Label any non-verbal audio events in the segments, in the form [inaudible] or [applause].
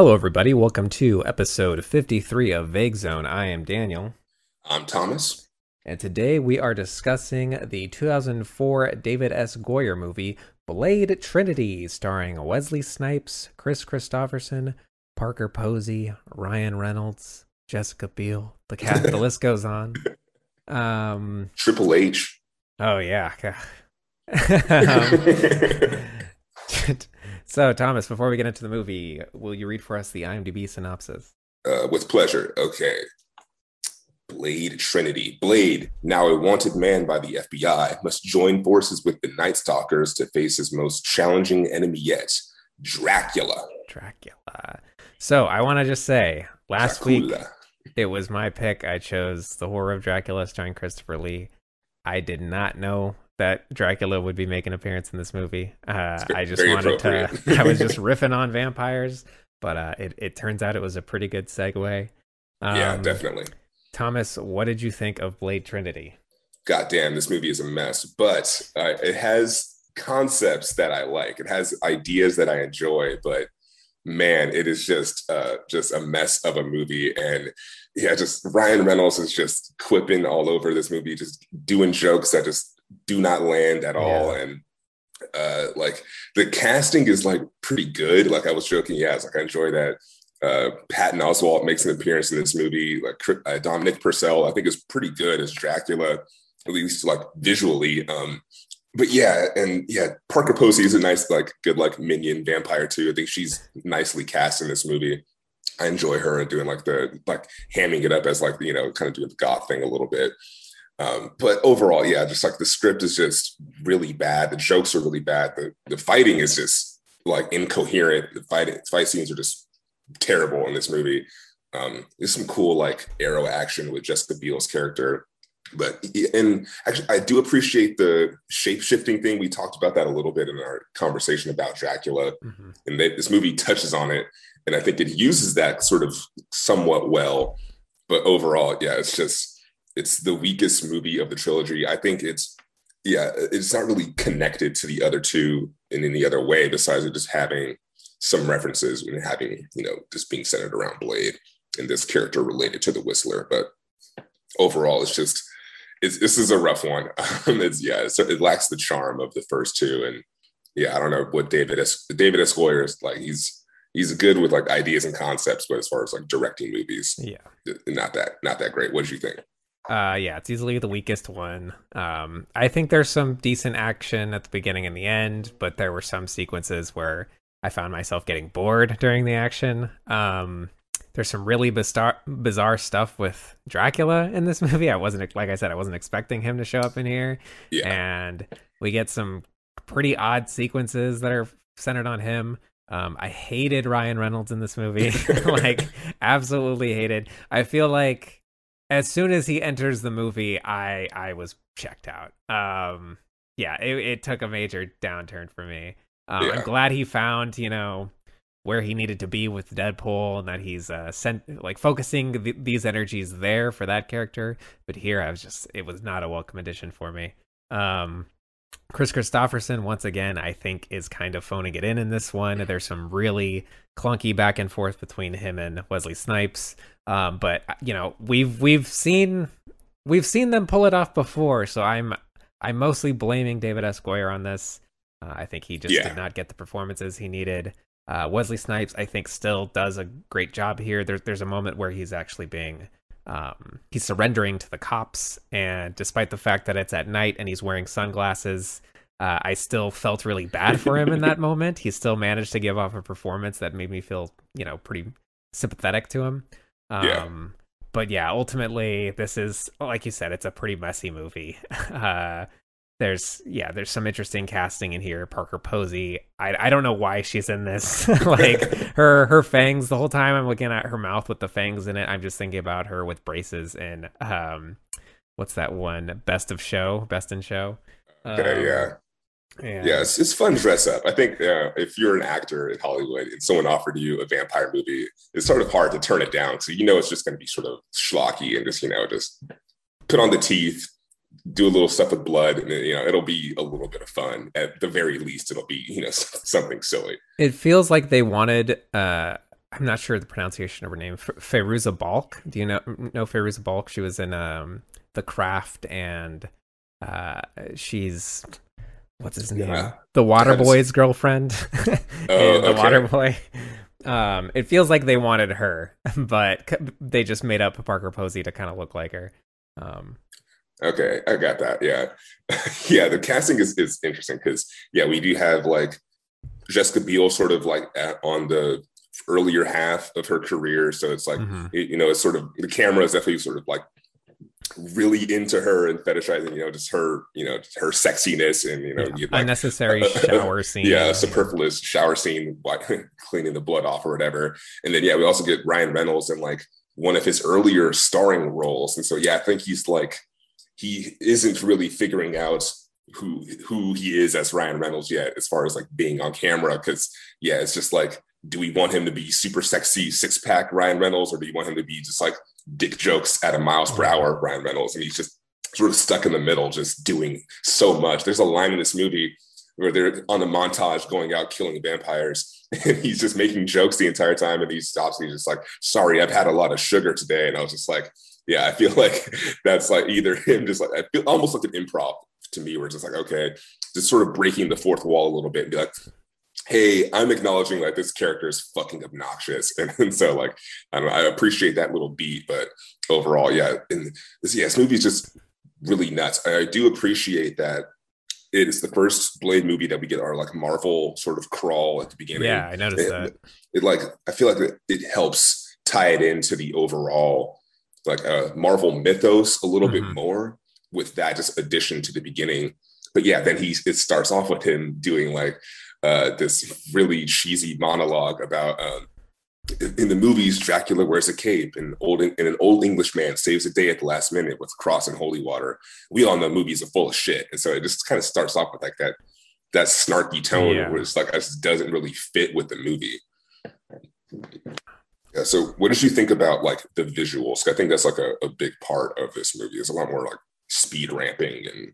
Hello, everybody. Welcome to episode 53 of Vague Zone. I am Daniel. I'm Thomas. And today we are discussing the 2004 David S. Goyer movie, Blade Trinity, starring Wesley Snipes, Kris Kristofferson, Parker Posey, Ryan Reynolds, Jessica Biel. The cast, the [laughs] list goes on. Um, Triple H. Oh, yeah. [laughs] um, [laughs] So, Thomas, before we get into the movie, will you read for us the IMDb synopsis? Uh, with pleasure. Okay. Blade Trinity. Blade, now a wanted man by the FBI, must join forces with the Night Stalkers to face his most challenging enemy yet, Dracula. Dracula. So, I want to just say, last Dracula. week it was my pick. I chose The Horror of Dracula starring Christopher Lee. I did not know that Dracula would be making an appearance in this movie. Uh, I just wanted to. [laughs] I was just [laughs] riffing on vampires, but uh, it it turns out it was a pretty good segue. Um, yeah, definitely. Thomas, what did you think of Blade Trinity? God damn, this movie is a mess, but uh, it has concepts that I like. It has ideas that I enjoy, but man, it is just uh, just a mess of a movie. And yeah, just Ryan Reynolds is just quipping all over this movie, just doing jokes that just do not land at all. Yeah. And uh, like the casting is like pretty good. Like I was joking, yeah, it's like I enjoy that. Uh, Patton Oswalt makes an appearance in this movie. Like uh, Dominic Purcell, I think is pretty good as Dracula, at least like visually. Um, but yeah, and yeah, Parker Posey is a nice, like, good, like minion vampire too. I think she's nicely cast in this movie. I enjoy her and doing like the like hamming it up as like you know kind of doing the goth thing a little bit. Um, but overall, yeah, just like the script is just really bad. The jokes are really bad. The the fighting is just like incoherent. The fighting fight scenes are just terrible in this movie. Um, there's some cool like arrow action with Jessica Biel's character, but and actually I do appreciate the shape shifting thing. We talked about that a little bit in our conversation about Dracula, mm-hmm. and they, this movie touches on it, and I think it uses that sort of somewhat well. But overall, yeah, it's just it's the weakest movie of the trilogy. I think it's yeah, it's not really connected to the other two in any other way besides it just having some references and having you know just being centered around Blade and this character related to the Whistler. But overall, it's just it's, this is a rough one. [laughs] Um, it's yeah, it's, it lacks the charm of the first two, and yeah, I don't know what David S. David S. Goyer is like. He's he's good with like ideas and concepts, but as far as like directing movies, yeah, not that not that great. What did you think? Uh, yeah, it's easily the weakest one. Um, I think there's some decent action at the beginning and the end, but there were some sequences where I found myself getting bored during the action. Um, there's some really bizarre, bizarre stuff with Dracula in this [laughs] movie. I wasn't, like I said, I wasn't expecting him to show up in here. Yeah. And we get some pretty odd sequences that are centered on him. Um, I hated Ryan Reynolds in this movie, [laughs] like [laughs] absolutely hated. I feel like as soon as he enters the movie, I I was checked out. Um, yeah, it, it took a major downturn for me. Um, yeah. I'm glad he found you know where he needed to be with Deadpool and that he's uh sent like focusing th- these energies there for that character. But here, I was just it was not a welcome addition for me. Um, Kris Kristofferson, once again, I think is kind of phoning it in in this one. There's some really clunky back and forth between him and Wesley Snipes. Um, but you know, we've we've seen we've seen them pull it off before, so I'm I'm mostly blaming David S. Goyer on this. Uh, I think he just yeah. did not get the performances he needed. Uh, Wesley Snipes, I think, still does a great job here. There's there's a moment where he's actually being um, he's surrendering to the cops, and despite the fact that it's at night and he's wearing sunglasses, uh, I still felt really bad for him in that [laughs] moment. He still managed to give off a performance that made me feel, you know, pretty sympathetic to him. Um, yeah. But yeah, ultimately, this is like you said, it's a pretty messy movie. [laughs] Uh, there's yeah, there's some interesting casting in here. Parker Posey, I I don't know why she's in this. [laughs] like [laughs] her her fangs the whole time. I'm looking at her mouth with the fangs in it. I'm just thinking about her with braces and um, what's that one? Best of Show, Best in Show. Okay, um, yeah. And... Yeah, it's, it's fun dress up. I think uh, if you're an actor in Hollywood and someone offered you a vampire movie, it's sort of hard to turn it down. So you know it's just going to be sort of schlocky and just you know just put on the teeth, do a little stuff with blood, and you know it'll be a little bit of fun. At the very least, it'll be you know [laughs] something silly. It feels like they wanted uh, I'm not sure the pronunciation of her name. F- Fairuza Balk. Do you know know Fairuza Balk? She was in um, The Craft, and uh, she's what's his name? Yeah. The Waterboy's girlfriend. [laughs] Oh, the okay. Waterboy. Um, it feels like they wanted her, [laughs] but they just made up Parker Posey to kind of look like her. Um, Okay, I got that. Yeah, [laughs] yeah. The casting is is interesting because yeah, we do have like Jessica Biel sort of like at, on the earlier half of her career, so it's like mhm. it- you know, it's sort of the camera is definitely sort of like really into her and fetishizing, you know, just her, you know, her sexiness and you know, Yeah. like unnecessary [laughs] shower scene. yeah, superfluous shower scene, like [laughs] cleaning the blood off or whatever. And then yeah, we also get Ryan Reynolds in like one of his earlier starring roles, and so yeah, I think he's like he isn't really figuring out who who he is as Ryan Reynolds yet, as far as like being on camera. Because yeah, it's just like, do we want him to be super sexy six pack Ryan Reynolds, or do you want him to be just like dick jokes at a miles per hour Ryan Reynolds? And he's just sort of stuck in the middle, just doing so much. There's a line in this movie where they're on a montage going out killing vampires, [laughs] and he's just making jokes the entire time, and he stops and he's just like, "Sorry, I've had a lot of sugar today," and I was just like. Yeah, I feel [laughs] like that's like either him just like I feel almost like an improv to me, where it's just like, okay, just sort of breaking the fourth wall a little bit and be like, hey, I'm acknowledging like this character is fucking obnoxious. And, [laughs] and so like I know, I appreciate that little beat, but overall, yeah, and this yeah, this movie is just really nuts. I do appreciate that it is the first Blade movie that we get our like Marvel sort of crawl at the beginning. Yeah, I noticed it, that. it like I feel like it, it helps tie it into the overall like uh, Marvel mythos a little bit Mhm. more with that just addition to the beginning. But yeah, then he it starts off with him doing like uh, this really cheesy monologue about um, in the movies Dracula wears a cape and old and an old English man saves a day at the last minute with cross and holy water. We all know movies are full of shit, and so it just kind of starts off with like that that snarky tone Yeah. where it's like it doesn't really fit with the movie. Yeah, so what did you think about like the visuals? I think that's like a, a big part of this movie. There's a lot more like speed ramping and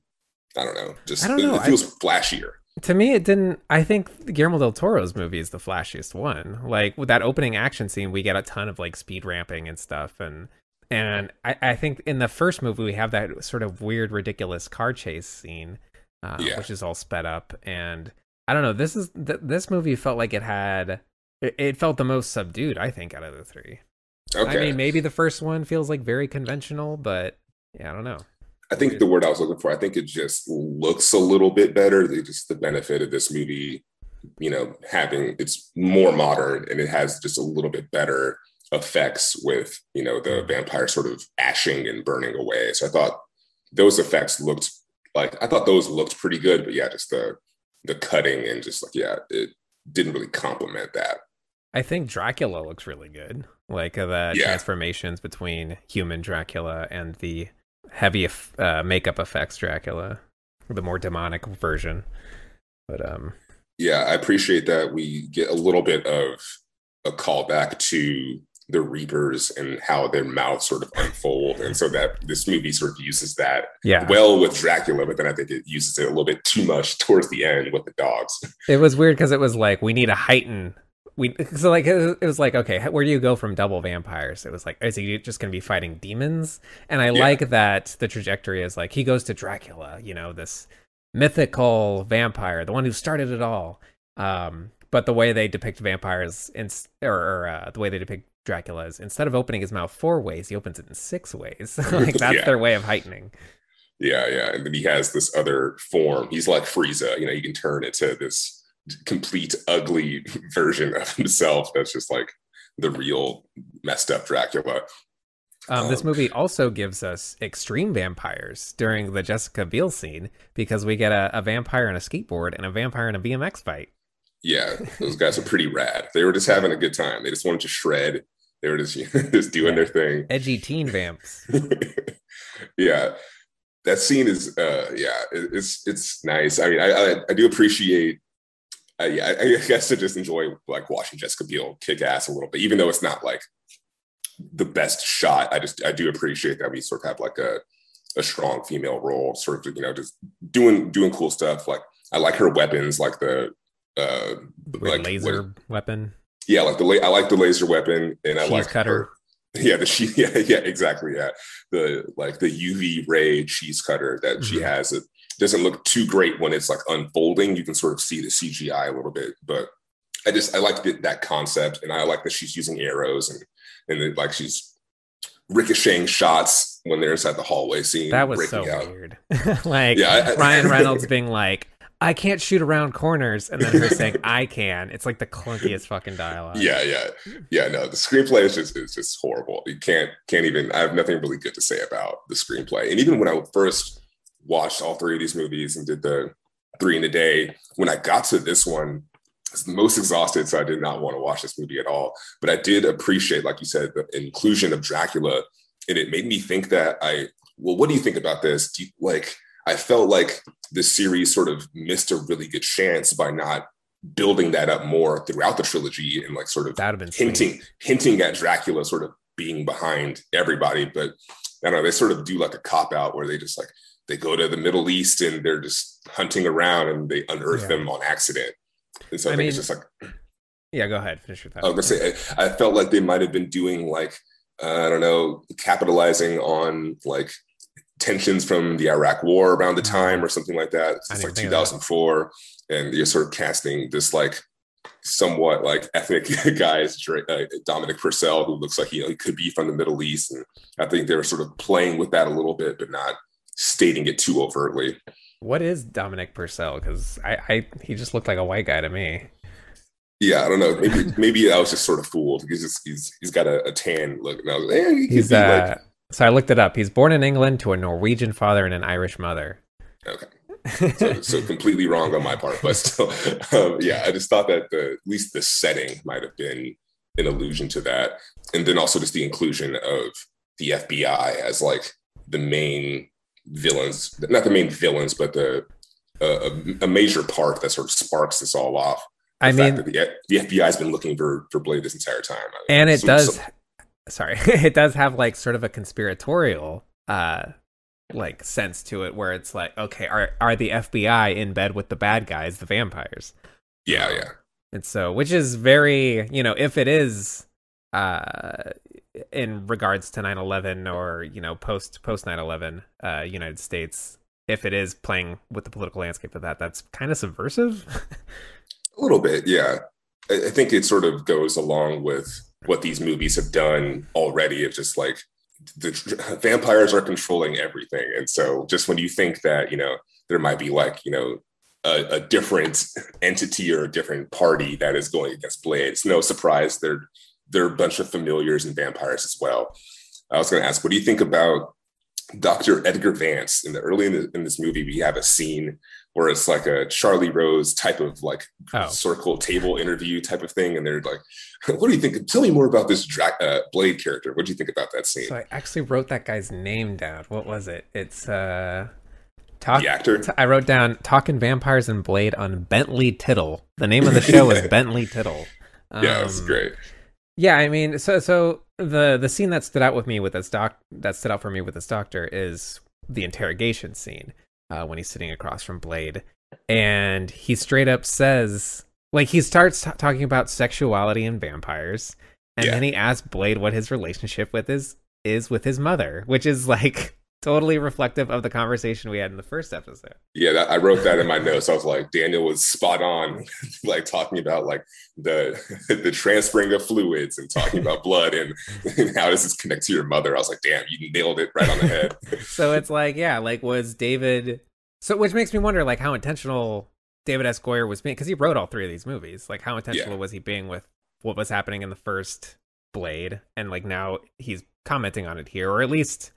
I don't know, just I don't it- know, it, I- feels flashier. To me, it didn't. I think Guillermo del Toro's movie is the flashiest one. Like with that opening action scene, we get a ton of like speed ramping and stuff, and and I, I think in the first movie we have that sort of weird, ridiculous car chase scene, uh, Yeah. which is all sped up. And I don't know. This is th- this movie felt like it had. It, it felt the most subdued, I think, out of the three. Okay. I mean, maybe the first one feels like very conventional, but yeah, I don't know. I think the word I was looking for, I think it just looks a little bit better. They just the benefit of this movie, you know, having it's more modern and it has just a little bit better effects with, you know, the vampire sort of ashing and burning away. So I thought those effects looked like I thought those looked pretty good, but yeah, just the the cutting and just like yeah, it didn't really complement that. I think Dracula looks really good. Like uh, the Yeah. transformations between human Dracula and the heavy uh, makeup effects Dracula, the more demonic version. But um, yeah, I appreciate that we get a little bit of a callback to the Reapers and how their mouths sort of unfold. And so that this movie sort of uses that yeah, well with Dracula, but then I think it uses it a little bit too much towards the end with the dogs. it was weird because it was like we need to heighten. We so like it was like okay, where do you go from double vampires? It was like is he just going to be fighting demons? And I Yeah. like that the trajectory is like he goes to Dracula, you know, this mythical vampire, the one who started it all. Um, but the way they depict vampires, in, or, or uh, the way they depict Dracula is instead of opening his mouth four ways, he opens it in six ways. [laughs] like [laughs] that's Yeah. their way of heightening. Yeah, yeah. And then he has this other form. He's like Frieza, you know, he can turn into this complete ugly [laughs] version of himself that's just like the real messed up Dracula. Um, this Um, movie also gives us extreme vampires during the Jessica Biel scene because we get a, a vampire and a skateboard and a vampire and a BMX fight. Yeah, those guys are pretty rad. They were just having a good time. They just wanted to shred. They were just [laughs] just doing their thing. Edgy teen vamps. [laughs] yeah, that scene is uh yeah, it- it's it's nice. I mean, I I, I do appreciate. Uh, yeah, I, I guess I just enjoy like watching Jessica Biel kick ass a little bit, even though it's not like the best shot. I just I do appreciate that we sort of have like a a strong female role, sort of you know just doing doing cool stuff. Like I like her weapons, like the uh like laser what- weapon. Yeah, like the la- I like the laser weapon, and I like cutter. her- Yeah, the she. [laughs] Yeah, yeah, exactly. Yeah, the like the UV ray cheese cutter that she Mhm. has. It doesn't look too great when it's like unfolding. You can sort of see the CGI a little bit, but I just I like that concept, and I like that she's using arrows and and like she's ricocheting shots when they're inside the hallway scene. That was so out. weird. [laughs] like Yeah, I- Ryan [laughs] Reynolds being like, I can't shoot around corners, and then her saying, I can. It's like the clunkiest fucking dialogue. Yeah, yeah, yeah. No, the screenplay is just is just horrible. You can't can't even. I have nothing really good to say about the screenplay. And even when I first watched all three of these movies and did the three in a day, when I got to this one, I was the most exhausted, so I did not want to watch this movie at all. But I did appreciate, like you said, the inclusion of Dracula, and it made me think that I. Well, what do you think about this? Do you, like, I felt like the series sort of missed a really good chance by not building that up more throughout the trilogy and like sort of That'd sweet. hinting hinting at Dracula sort of being behind everybody. But I don't know, they sort of do like a cop out where they just like they go to the Middle East and they're just hunting around and they unearth Yeah. them on accident. And so I, I think it's just like Yeah, go ahead. Finish your thought. I was gonna say I, I felt like they might have been doing like uh, I don't know, capitalizing on like tensions from the Iraq War around the time or something like that. It's like think of that. 2004, and you're sort of casting this like somewhat like ethnic [laughs] guy as Dra- uh, Dominic Purcell, who looks like he, he could be from the Middle East, and I think they were sort of playing with that a little bit, but not stating it too overtly. What is Dominic Purcell? Because I, I, he just looked like a white guy to me. Yeah, I don't know. Maybe [laughs] maybe I was just sort of fooled. He's just he's he's got a, a tan look, and I was like, eh, he He's uh, like so I looked it up. He's born in England to a Norwegian father and an Irish mother. Okay. so, [laughs] so completely wrong on my part, but still, [laughs] um, yeah, I just thought that the, at least the setting might have been an allusion to that, and then also just the inclusion of the FBI as like the main villains, not the main villains, but the uh, a, a major part that sort of sparks this all off. The I mean, the, the FBI has been looking for for Blade this entire time, and it So- does so- [laughs] sorry [laughs] it does have like sort of a conspiratorial uh like sense to it where it's like okay are are the fbi in bed with the bad guys the vampires? Yeah, yeah, and so which is very you know if it is uh in regards to 9-11 or you know post post 9-11 uh united states if it is playing with the political landscape of that that's kind of subversive A little bit, yeah. I, I think it sort of goes along with what these movies have done already of just like the vampires are controlling everything. And so just when you think that, you know, there might be like, you know, a, a different entity or a different party that is going against Blade, it's no surprise they're they're a bunch of familiars and vampires as well. I was going to ask, what do you think about Dr. Edgar Vance? In the early in, the, in this movie, we have a scene where it's like a Charlie Rose type of like oh circle table interview type of thing, and they're like, [laughs] "What do you think? Tell me more about this Dra- uh, Blade character. What do you think about that scene?" so i actually wrote that guy's name down what was it it's uh talk the actor. T- I wrote down Talking Vampires and Blade on Bentley Tittle. The name of the show is [laughs] Bentley Tittle. yeah, that's Um, great. Yeah, I mean, so so the the scene that stood out with me with this doc that stood out for me with this doctor is the interrogation scene uh, when he's sitting across from Blade, and he straight up says like he starts t- talking about sexuality and vampires, and Yeah. then he asks Blade what his relationship with his is with his mother, which is like totally reflective of the conversation we had in the first episode. Yeah, that, I wrote that in my notes. I was like, Daniel was spot on, [laughs] like talking about like the [laughs] the transferring of fluids and talking about blood and, [laughs] and how does this connect to your mother. I was like, damn, you nailed it right on the head. so it's like yeah like was david so which makes me wonder like how intentional david s goyer was being because he wrote all three of these movies like how intentional Yeah. was he being with what was happening in the first blade and like now he's commenting on it here or at least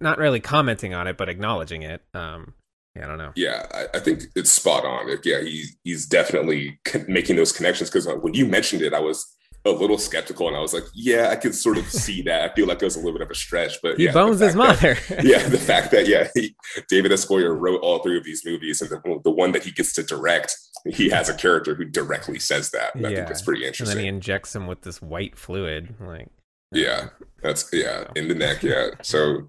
not really commenting on it but acknowledging it um yeah i don't know Yeah, I, I think it's spot on. Like, yeah, he's he's definitely con- making those connections because when you mentioned it, I was a little skeptical, and I was like, yeah, I could sort of [laughs] see that. I feel like it was a little bit of a stretch, but he yeah, bones his fact that- mother [laughs] yeah, the [laughs] fact that yeah, he, David S. Goyer wrote all three of these movies, and the, the one that he gets to direct, he has a character who directly says that. And I think that's pretty interesting. and then he injects him with this white fluid like Yeah, that's yeah, in the neck. Yeah, so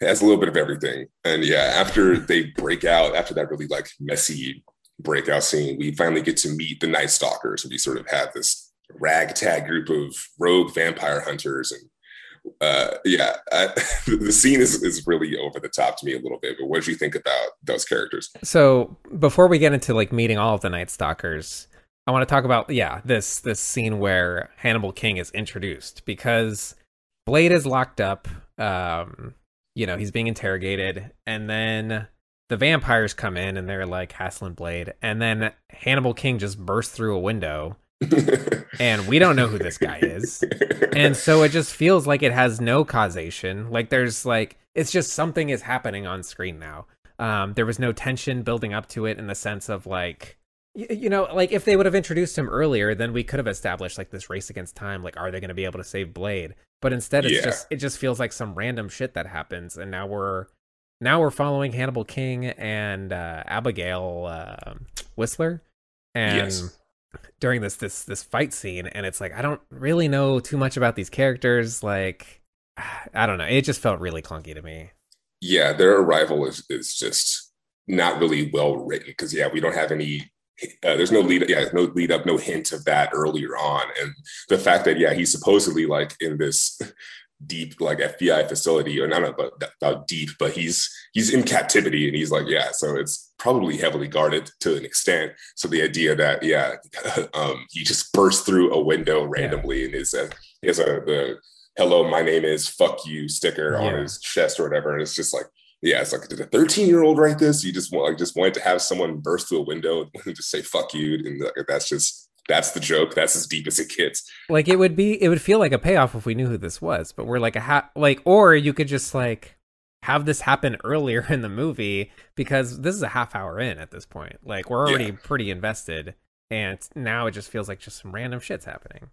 has a little bit of everything. And yeah, after they break out, after that really like messy breakout scene, we finally get to meet the Night Stalkers. And We sort of have this ragtag group of rogue vampire hunters and uh, yeah, I, [laughs] the scene is, is really over the top to me a little bit. But what do you think about those characters? So before we get into like meeting all of the Night Stalkers, I want to talk about yeah this this scene where Hannibal King is introduced because Blade is locked up. Um, you know he's being interrogated, and then the vampires come in and they're like hassling Blade, and then Hannibal King just bursts through a window [laughs] and we don't know who this guy is. And so it just feels like it has no causation. Like there's like it's just something is happening on screen now. Um, there was no tension building up to it in the sense of like you, you know like if they would have introduced him earlier then we could have established like this race against time like are they going to be able to save blade but instead it's yeah. just it just feels like some random shit that happens and now we're now we're following hannibal king and uh, abigail uh, whistler and yes during this this this fight scene and it's like I don't really know too much about these characters like [sighs] I don't know it just felt really clunky to me. Yeah, their arrival is is just not really well written because yeah, we don't have any uh, there's no lead yeah no lead up no hint of that earlier on and the fact that yeah he's supposedly like in this [laughs] deep like FBI facility or not about, about deep, but he's he's in captivity and he's like, yeah, so it's probably heavily guarded to an extent. So the idea that yeah, [laughs] um, he just burst through a window randomly yeah. and is a, has a the hello, my name is fuck you sticker yeah. on his chest or whatever, and it's just like. Yeah, it's like did a 13 year old write this? You just want like just wanted to have someone burst through a window [laughs] and just say fuck you, and that's just that's the joke. That's as deep as it gets. Like it would be, it would feel like a payoff if we knew who this was. But we're like a ha- like, or you could just like have this happen [laughs] earlier in the movie because this is a half hour in at this point. Like we're already yeah. pretty invested, and now it just feels like just some random shit's happening.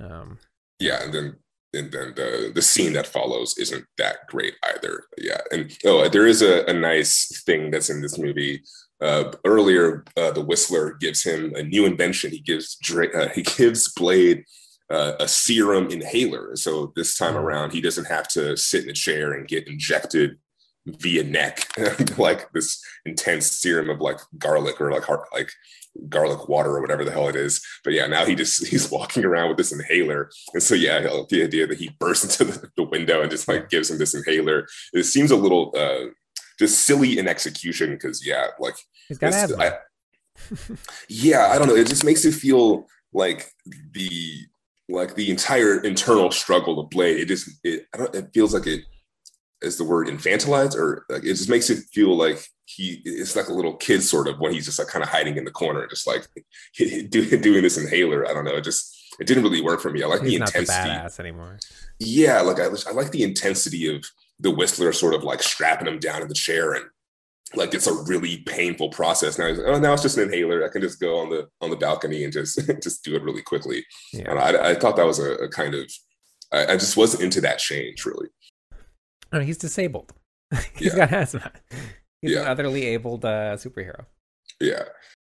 Um, yeah, and then and then the the scene that follows isn't that great either. Yeah, and oh, there is a, a nice thing that's in this movie uh, earlier, uh, the Whistler gives him a new invention. He gives uh, he gives Blade uh, a serum inhaler. So this time mm-hmm. around, he doesn't have to sit in a chair and get injected via neck [laughs] like this intense serum of like garlic or like like garlic water or whatever the hell it is. But yeah, now he just [laughs] he's walking around with this inhaler, and so yeah, the idea that he bursts [laughs] into the, the window and just like gives him this inhaler, it seems a little. Uh, just silly in execution because yeah, like he's got asthma. I, [laughs] yeah, I don't know. It just makes it feel like the like the entire internal struggle of Blade. It just it I don't it feels like it is the word infantilized or like it just makes it feel like he it's like a little kid sort of when he's just like kind of hiding in the corner, just like [laughs] doing this inhaler. I don't know. It just it didn't really work for me. I like he's the intensity. Not the badass anymore. Yeah, like I, I like the intensity of the whistler sort of like strapping him down in the chair and like it's a really painful process now. Like, oh, now it's just an inhaler. I can just go on the on the balcony and just [laughs] just do it really quickly. Yeah. And I, I thought that was a, a kind of I, I, just wasn't into that change really. He's disabled. [laughs] he's yeah. got asthma. He's yeah. an otherly abled uh, superhero. Yeah,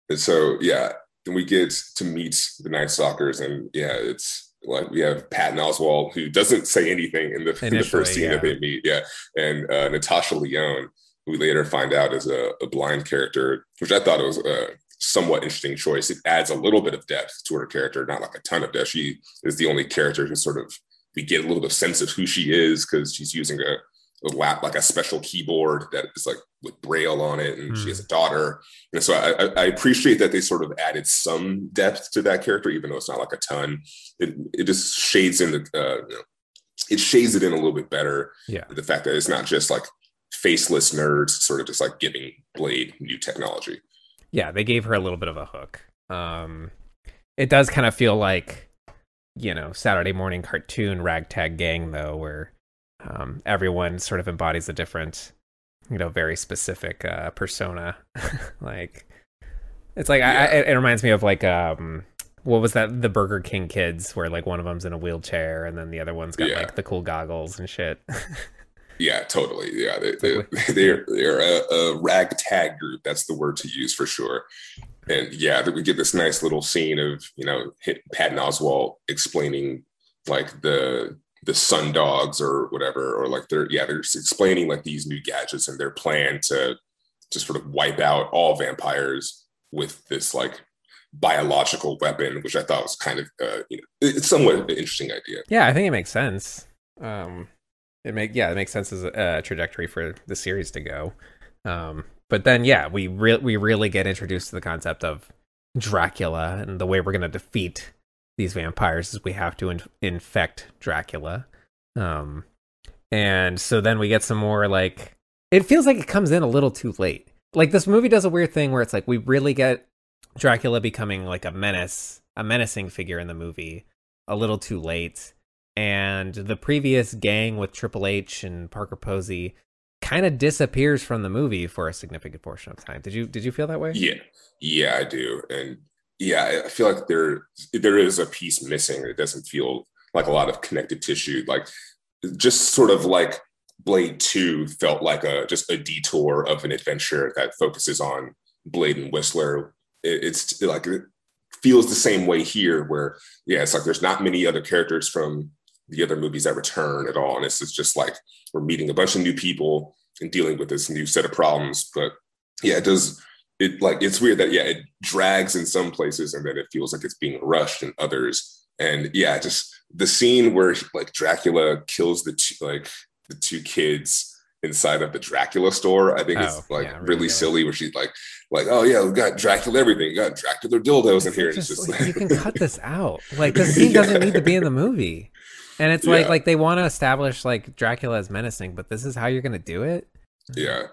and so yeah, then we get to meet the Night Stalkers, and yeah, it's like we have Patton Oswalt who doesn't say anything in the, in the first scene yeah. that they meet, yeah, and uh, Natasha Lyonne, who we later find out is a, a blind character, which I thought was a somewhat interesting choice. It adds a little bit of depth to her character, not like a ton of depth. She is the only character who sort of we get a little bit of sense of who she is because she's using a a lap like a special keyboard that is like with braille on it and mm. she has a hmm. daughter and so I, I, appreciate that they sort of added some depth to that character even though it's not like a ton it, it just shades in the uh, you know, it shades it in a little bit better yeah the fact that it's not just like faceless nerds sort of just like giving blade new technology yeah they gave her a little bit of a hook um it does kind of feel like you know saturday morning cartoon ragtag gang though where um, everyone sort of embodies a different, you know, very specific uh, persona. [laughs] [laughs] like it's like yeah. I, it, it reminds me of like um, what was that? The Burger King kids, where like one of them's in a wheelchair and then the other one's got yeah. like the cool goggles and shit. [laughs] yeah, totally. Yeah, they, they, they're they're a, a ragtag group. That's the word to use for sure. And yeah, that we get this nice little scene of you know Patton Oswalt explaining like the the sun dogs or whatever or like they're yeah they're explaining like these new gadgets and their plan to just sort of wipe out all vampires with this like biological weapon, which I thought was kind of uh, you know it's somewhat of an interesting idea. Yeah, I think it makes sense. Um, it make yeah, it makes sense as a, a trajectory for the series to go. Um, but then yeah, we re- we really get introduced to the concept of Dracula and the way we're gonna defeat these vampires is we have to in- infect Dracula. Um, and so then we get some more like it feels like it comes in a little too late. Like this movie does a weird thing where it's like we really get Dracula becoming like a menace, a menacing figure in the movie a little too late. And the previous gang with Triple H and Parker Posey kind of disappears from the movie for a significant portion of time. Did you did you feel that way? Yeah. Yeah, I do. And yeah, I feel like there there is a piece missing. It doesn't feel like a lot of connected tissue. Like just sort of like Blade 2 felt like a just a detour of an adventure that focuses on Blade and Whistler. It, it's like it feels the same way here, where yeah, it's like there's not many other characters from the other movies that return at all, and it's just like we're meeting a bunch of new people and dealing with this new set of problems. But yeah, it does. It like it's weird that yeah, it drags in some places, and then it feels like it's being rushed in others. And yeah, just the scene where like Dracula kills the two, like the two kids inside of the Dracula store. I think oh, it's like yeah, really, silly where she's like, like, oh yeah, we got Dracula everything. You got Dracula dildos in here. Just, just like, you can cut this out. [laughs] Like the scene yeah. doesn't need to be in the movie. And it's like yeah. like they want to establish like Dracula as menacing, but this is how you're gonna do it. Yeah.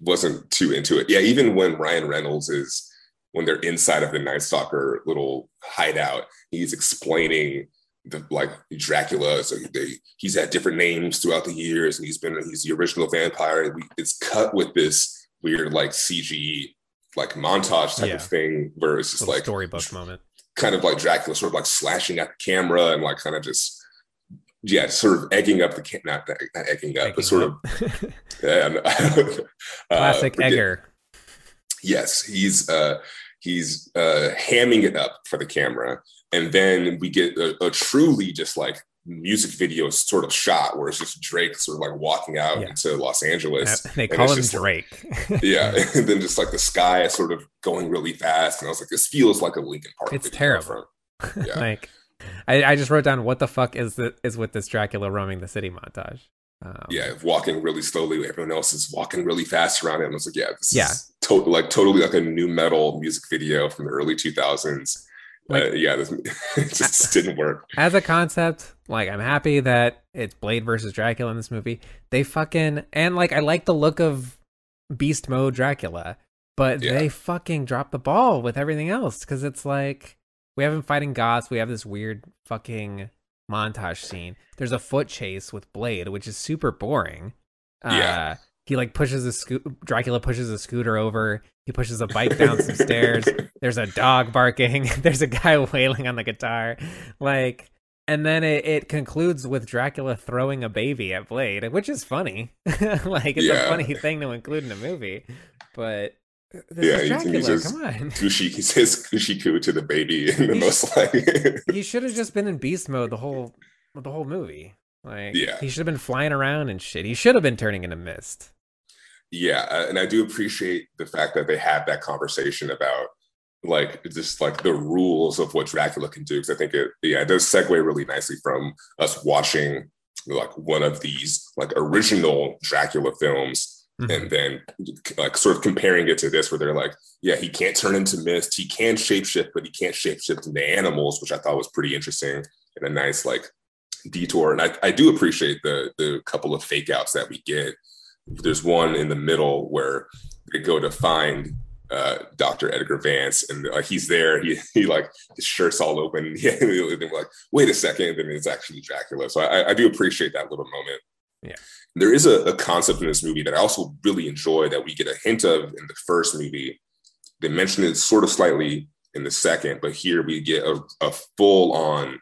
Wasn't too into it. Yeah, even when Ryan Reynolds is when they're inside of the Night Stalker little hideout, he's explaining the like Dracula. So they he's had different names throughout the years, and he's been he's the original vampire. We, it's cut with this weird like CG like montage type yeah. of thing where it's just like storybook moment, kind of like Dracula sort of like slashing at the camera and like kind of just yeah, sort of egging up the not, not egging up, egging but sort up. of [laughs] yeah, [laughs] uh, classic uh, Egger. Yes, he's uh, he's uh, hamming it up for the camera, and then we get a, a, truly just like music video sort of shot where it's just Drake sort of like walking out yeah. into Los Angeles. they call him Drake. Like, [laughs] yeah, and then just like the sky is sort of going really fast, and I was like, this feels like a Linkin Park. It's terrible. Yeah. like, I, I just wrote down what the fuck is the, is with this Dracula roaming the city montage. Um, yeah, walking really slowly. Everyone else is walking really fast around him. I was like, yeah, this yeah. is to- like totally like a new metal music video from the early 2000s. Like, uh, yeah, this, [laughs] it just didn't work. As a concept, like I'm happy that it's Blade versus Dracula in this movie. They fucking and like I like the look of Beast Mode Dracula, but yeah. they fucking drop the ball with everything else because it's like we have him fighting goths. We have this weird fucking montage scene. There's a foot chase with Blade, which is super boring. Yeah. Uh, he like pushes a sco- Dracula pushes a scooter over. He pushes a bike down some stairs. [laughs] There's a dog barking. [laughs] There's a guy [laughs] wailing on the guitar. Like, and then it, it concludes with Dracula throwing a baby at Blade, which is funny. like, it's yeah. a funny thing to include in a movie. But this yeah, Dracula, he says come on. [laughs] Gushi, he says Gushi to the baby in the he most like. he should have just been in beast mode the whole the whole movie. Like, yeah, he should have been flying around and shit. He should have been turning into mist. Yeah, uh, and I do appreciate the fact that they had that conversation about like just like the rules of what Dracula can do because I think it yeah it does segue really nicely from us watching like one of these like original Dracula films Mm-hmm. and then like sort of comparing it to this where they're like yeah he can't turn into mist he can shapeshift but he can't shapeshift into animals which i thought was pretty interesting and a nice like detour and i, I do appreciate the the couple of fake outs that we get there's one in the middle where they go to find uh, Dr. Edgar Vance, and he's there. He [laughs] he like his shirt's all open. Yeah, [laughs] they're like, wait a second, and it's actually Dracula. So I, I do appreciate that little moment. Yeah. There is a, a, concept in this movie that I also really enjoy that we get a hint of in the first movie. They mention it sort of slightly in the second, but here we get a, a full on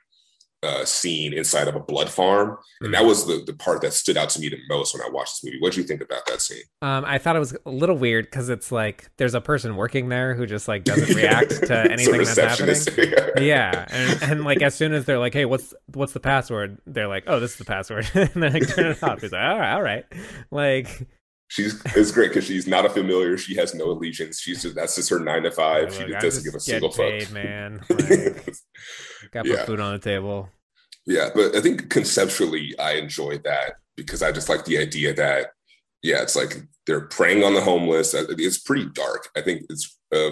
uh, scene inside of a blood farm, and that mm. was the the part that stood out to me the most when I watched this movie. What do you think about that scene? Um, I thought it was a little weird because it's like there's a person working there who just like [laughs] doesn't react to anything that's happening. [laughs] yeah, and, and like as soon as they're like, "Hey, what's what's the password?" They're like, "Oh, this is the password," [laughs] and they like turn it off. He's like, "All right, all right," like. She's it's great because she's not a familiar. She has no allegiance. She's just that's just her nine to five. Look, she doesn't give a single paid, fuck. Man, [laughs] like, got yeah. food on the table. Yeah, but I think conceptually, I enjoy that because I just like the idea that yeah, it's like they're preying on the homeless. It's pretty dark. I think it's uh,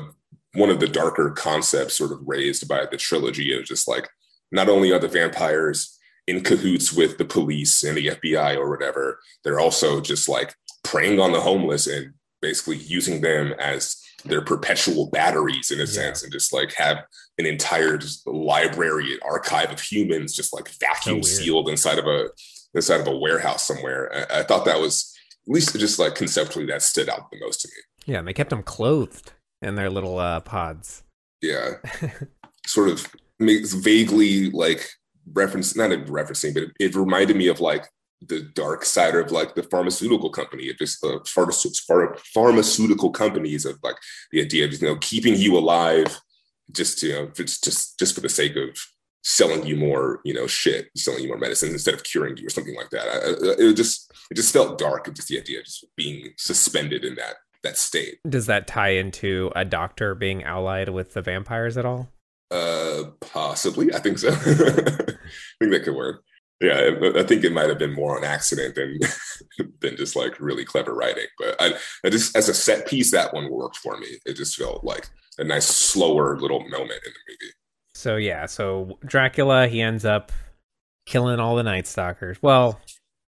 one of the darker concepts sort of raised by the trilogy of just like not only are the vampires in cahoots with the police and the FBI or whatever, they're also just like preying on the homeless and basically using them as their perpetual batteries in a yeah. sense and just like have an entire just library archive of humans just like vacuum so sealed inside of a inside of a warehouse somewhere. I, I, thought that was at least just like conceptually that stood out the most to me. Yeah and they kept them clothed in their little uh, pods. Yeah. [laughs] Sort of makes vaguely like reference not referencing but it, it reminded me of like the dark side of like the pharmaceutical company, of just the pharmaceutical companies of like the idea of you know keeping you alive, just you know just just just for the sake of selling you more you know shit, selling you more medicine instead of curing you or something like that. I, it just it just felt dark. Just the idea of just being suspended in that that state. Does that tie into a doctor being allied with the vampires at all? Uh, possibly. I think so. [laughs] I think that could work yeah, I think it might have been more on accident than [laughs] than just like really clever writing. But I, I, just as a set piece, that one worked for me. It just felt like a nice, slower little moment in the movie. So yeah, so Dracula he ends up killing all the Night Stalkers. Well,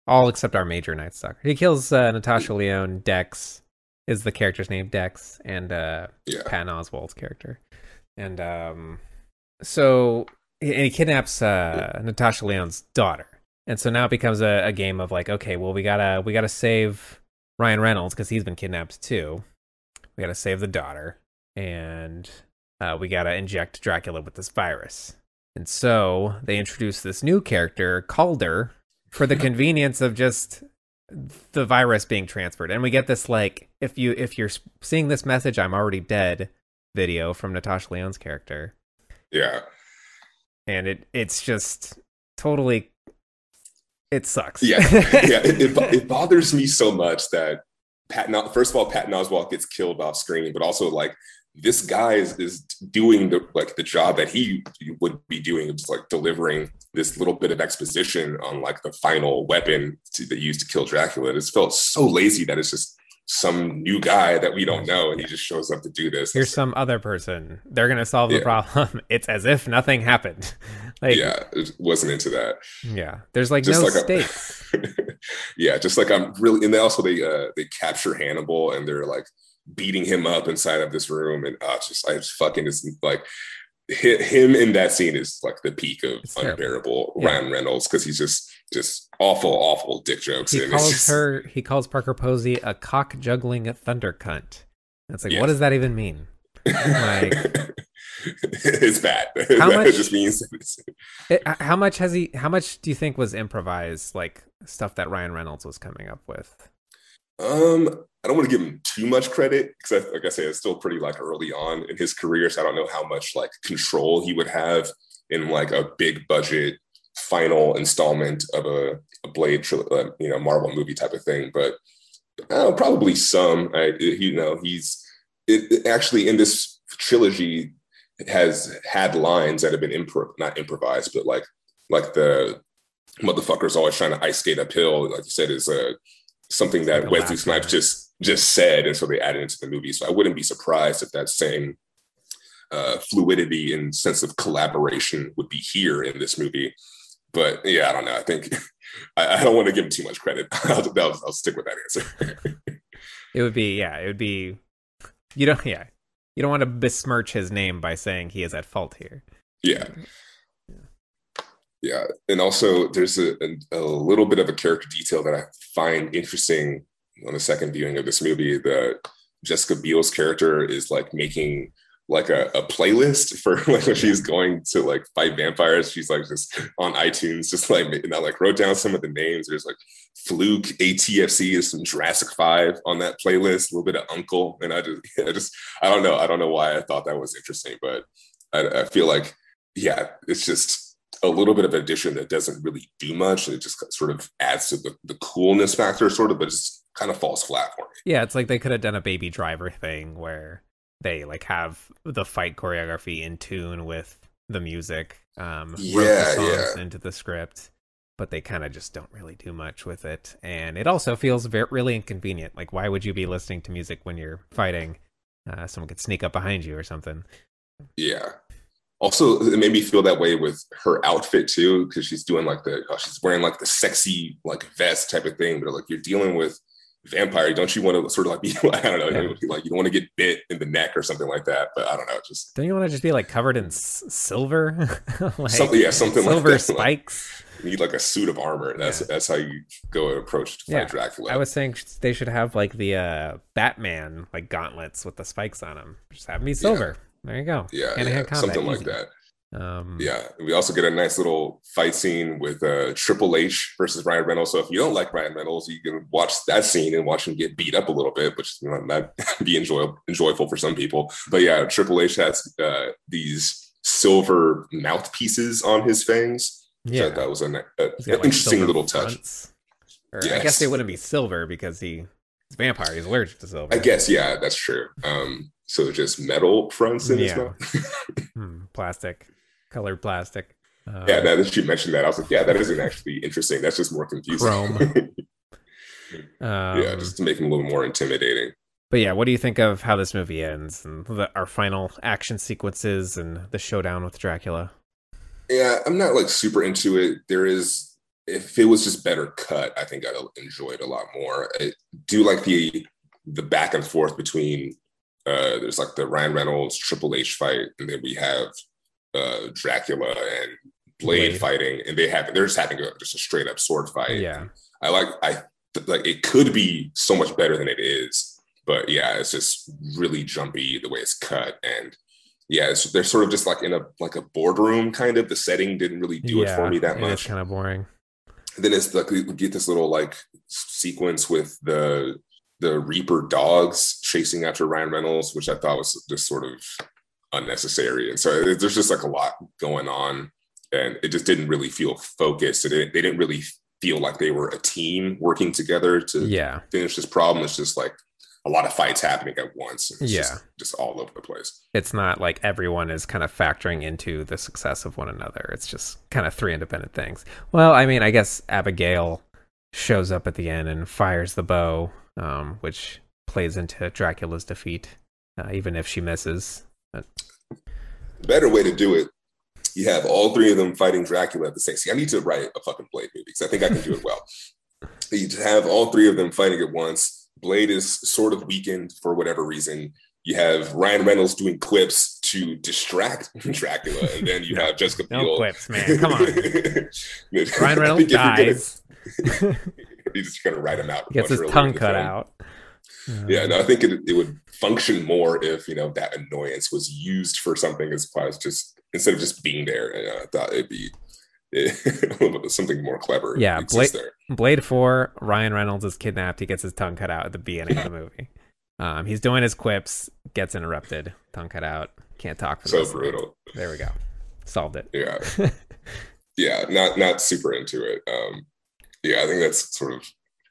all except our major Night Stalker. He kills uh, Natasha Lyonne. Dex is the character's name, Dex, and uh, yeah. Patton Oswalt's character. And um, so and he kidnaps uh, Natasha Lyonne's daughter, and so now it becomes a, a, game of like, okay, well we gotta we gotta save Ryan Reynolds because he's been kidnapped too. We gotta save the daughter, and uh, we gotta inject Dracula with this virus. And so they introduce this new character, Calder, for the [laughs] convenience of just the virus being transferred. And we get this like, if you if you're seeing this message, I'm already dead video from Natasha Lyonne's character. Yeah and it it's just totally it sucks. Yeah, [laughs] yeah. It, it, it, bothers me so much that Patton. First of all, Patton Oswalt gets killed off screen, but also like this guy is, is doing the like the job that he would be doing, just like delivering this little bit of exposition on like the final weapon to, that used to kill Dracula. It felt so lazy that it's just some new guy that we don't know and he just shows up to do this. Here's some other person. They're gonna solve the problem. [laughs] It's as if nothing happened. [laughs] Like Yeah, wasn't into that. Yeah. There's like just no like stakes. [laughs] yeah, just like I'm really and they also they uh they capture Hannibal and they're like beating him up inside of this room and uh just I just fucking just like him in that scene is like the peak of it's unbearable yeah. Ryan Reynolds because he's just just awful, awful dick jokes. He calls just... her. He calls Parker Posey a cock juggling thunder cunt. It's like, what does that even mean? Like, [laughs] it's bad. [laughs] How much, it just means. It, how much has he? How much do you think was improvised, like stuff that Ryan Reynolds was coming up with? Um, I don't want to give him too much credit because, like I said, it's still pretty like early on in his career, so I don't know how much like control he would have in like a big budget final installment of a, a Blade, uh, you know, Marvel movie type of thing. But uh, probably some. I, you know, he's it, it actually in this trilogy has had lines that have been impro- not improvised, but like like the motherfuckers always trying to ice skate uphill. Like you said, is a uh, something that like Wesley Snipes just just said, and so they added into the movie. So I wouldn't be surprised if that same uh, fluidity and sense of collaboration would be here in this movie. But yeah, I don't know. I think [laughs] I, I don't want to give him too much credit. [laughs] I'll, I'll, I'll stick with that answer. [laughs] it would be yeah. It would be you don't yeah. You don't want to besmirch his name by saying he is at fault here. Yeah. Yeah, and also there's a, a, a, little bit of a character detail that I find interesting on the second viewing of this movie. That Jessica Biel's character is like making like a, a playlist for [laughs] like when she's going to like fight vampires. She's like just on iTunes, just like and I like wrote down some of the names. There's like Fluke, ATFC is some Jurassic Five on that playlist, a little bit of UNKLE, and I just [laughs] I just I don't know I don't know why I thought that was interesting, but I, I feel like yeah, it's just a little bit of addition that doesn't really do much. It just sort of adds to the, the coolness factor, sort of, but just kind of falls flat for me. Yeah, it's like they could have done a Baby Driver thing where they like have the fight choreography in tune with the music. Um, wrote the Yeah, songs yeah. into the script, but they kind of just don't really do much with it, and it also feels very really inconvenient. Like, why would you be listening to music when you're fighting? Uh, someone could sneak up behind you or something. Yeah. Also, it made me feel that way with her outfit too, because she's doing like the oh, she's wearing like the sexy like vest type of thing, but like you're dealing with vampire, don't you want to sort of like be like, [laughs] I don't know, Yeah. like you don't want to get bit in the neck or something like that. But I don't know, just Don't you want to just be like covered in s- silver, [laughs] like something, yeah, something silver like. [laughs] Like, spikes? you need like a suit of armor. That's Yeah. that's how you go approach to fight Yeah, Dracula. I was saying they should have like the uh, Batman like gauntlets with the spikes on them. Just have them be silver. There you go. yeah, Hand-to-hand yeah, combat, something like that. Um, Yeah, we also get a nice little fight scene with uh, Triple H versus Ryan Reynolds. So if you don't like Ryan Reynolds, you can watch that scene and watch him get beat up a little bit, which you know, might [laughs] be enjoyable, enjoyable for some people. But yeah, Triple H has uh, these silver mouthpieces on his fangs. yeah. So that was an, a, got, like, interesting little touch. Or I guess they wouldn't be silver because he he's a vampire. He's allergic to silver. I guess yeah, that's true. Um, so just metal fronts in his Yeah. mouth. [laughs] Hmm, plastic, colored plastic. Um, yeah, now that you mentioned that, I was like, yeah, that isn't actually interesting. That's just more confusing. Chrome. [laughs] yeah, um, just to make him a little more intimidating. But yeah, what do you think of how this movie ends and the, our final action sequences and the showdown with Dracula? Yeah, I'm not like super into it. There is, if it was just better cut, I think I'd enjoy it a lot more. I do like the the back and forth between. Uh, there's like the Ryan Reynolds Triple H fight, and then we have uh, Dracula and Blade, Blade. fighting, and they have they're just having a, just a straight up sword fight. Yeah, I like I like it could be so much better than it is, but yeah, it's just really jumpy the way it's cut, and yeah, it's, they're sort of just like in a like a boardroom kind of. The setting didn't really do it for me that much. It is much. kind of boring. And then it's like we get this little like sequence with the the Reaper dogs chasing after Ryan Reynolds, which I thought was just sort of unnecessary, and so there's just like a lot going on, and it just didn't really feel focused. It they didn't really feel like they were a team working together to Yeah, finish this problem. It's just like a lot of fights happening at once. and It's Yeah. just, just all over the place. it's not like everyone is kind of factoring into the success of one another. It's just kind of three independent things. Well, I mean, I guess Abigail shows up at the end and fires the bow, um, which plays into Dracula's defeat, uh, even if she misses. The better way to do it, you have all three of them fighting Dracula at the same. See, I need to write a fucking Blade movie because I think I can do it well. [laughs] you have all three of them fighting at once. Blade is sort of weakened for whatever reason. You have Ryan Reynolds doing clips to distract [laughs] Dracula, and then you No, have Jessica No Biel. clips, man. Come on. [laughs] Ryan Reynolds dies, He's just gonna write him out. gets his tongue cut out. Yeah, Um, no, I think it, it would function more if you know that annoyance was used for something as opposed to just instead of just being there. You know, I thought it'd be [laughs] something more clever. Yeah, exists Bla- there. Blade 4, Ryan Reynolds is kidnapped. He gets his tongue cut out at the beginning of the [laughs] movie. Um, he's doing his quips, gets interrupted, tongue cut out, can't talk for So this. brutal. There we go. Solved it. Yeah, [laughs] yeah, not not super into it. Um, yeah, I think that's sort of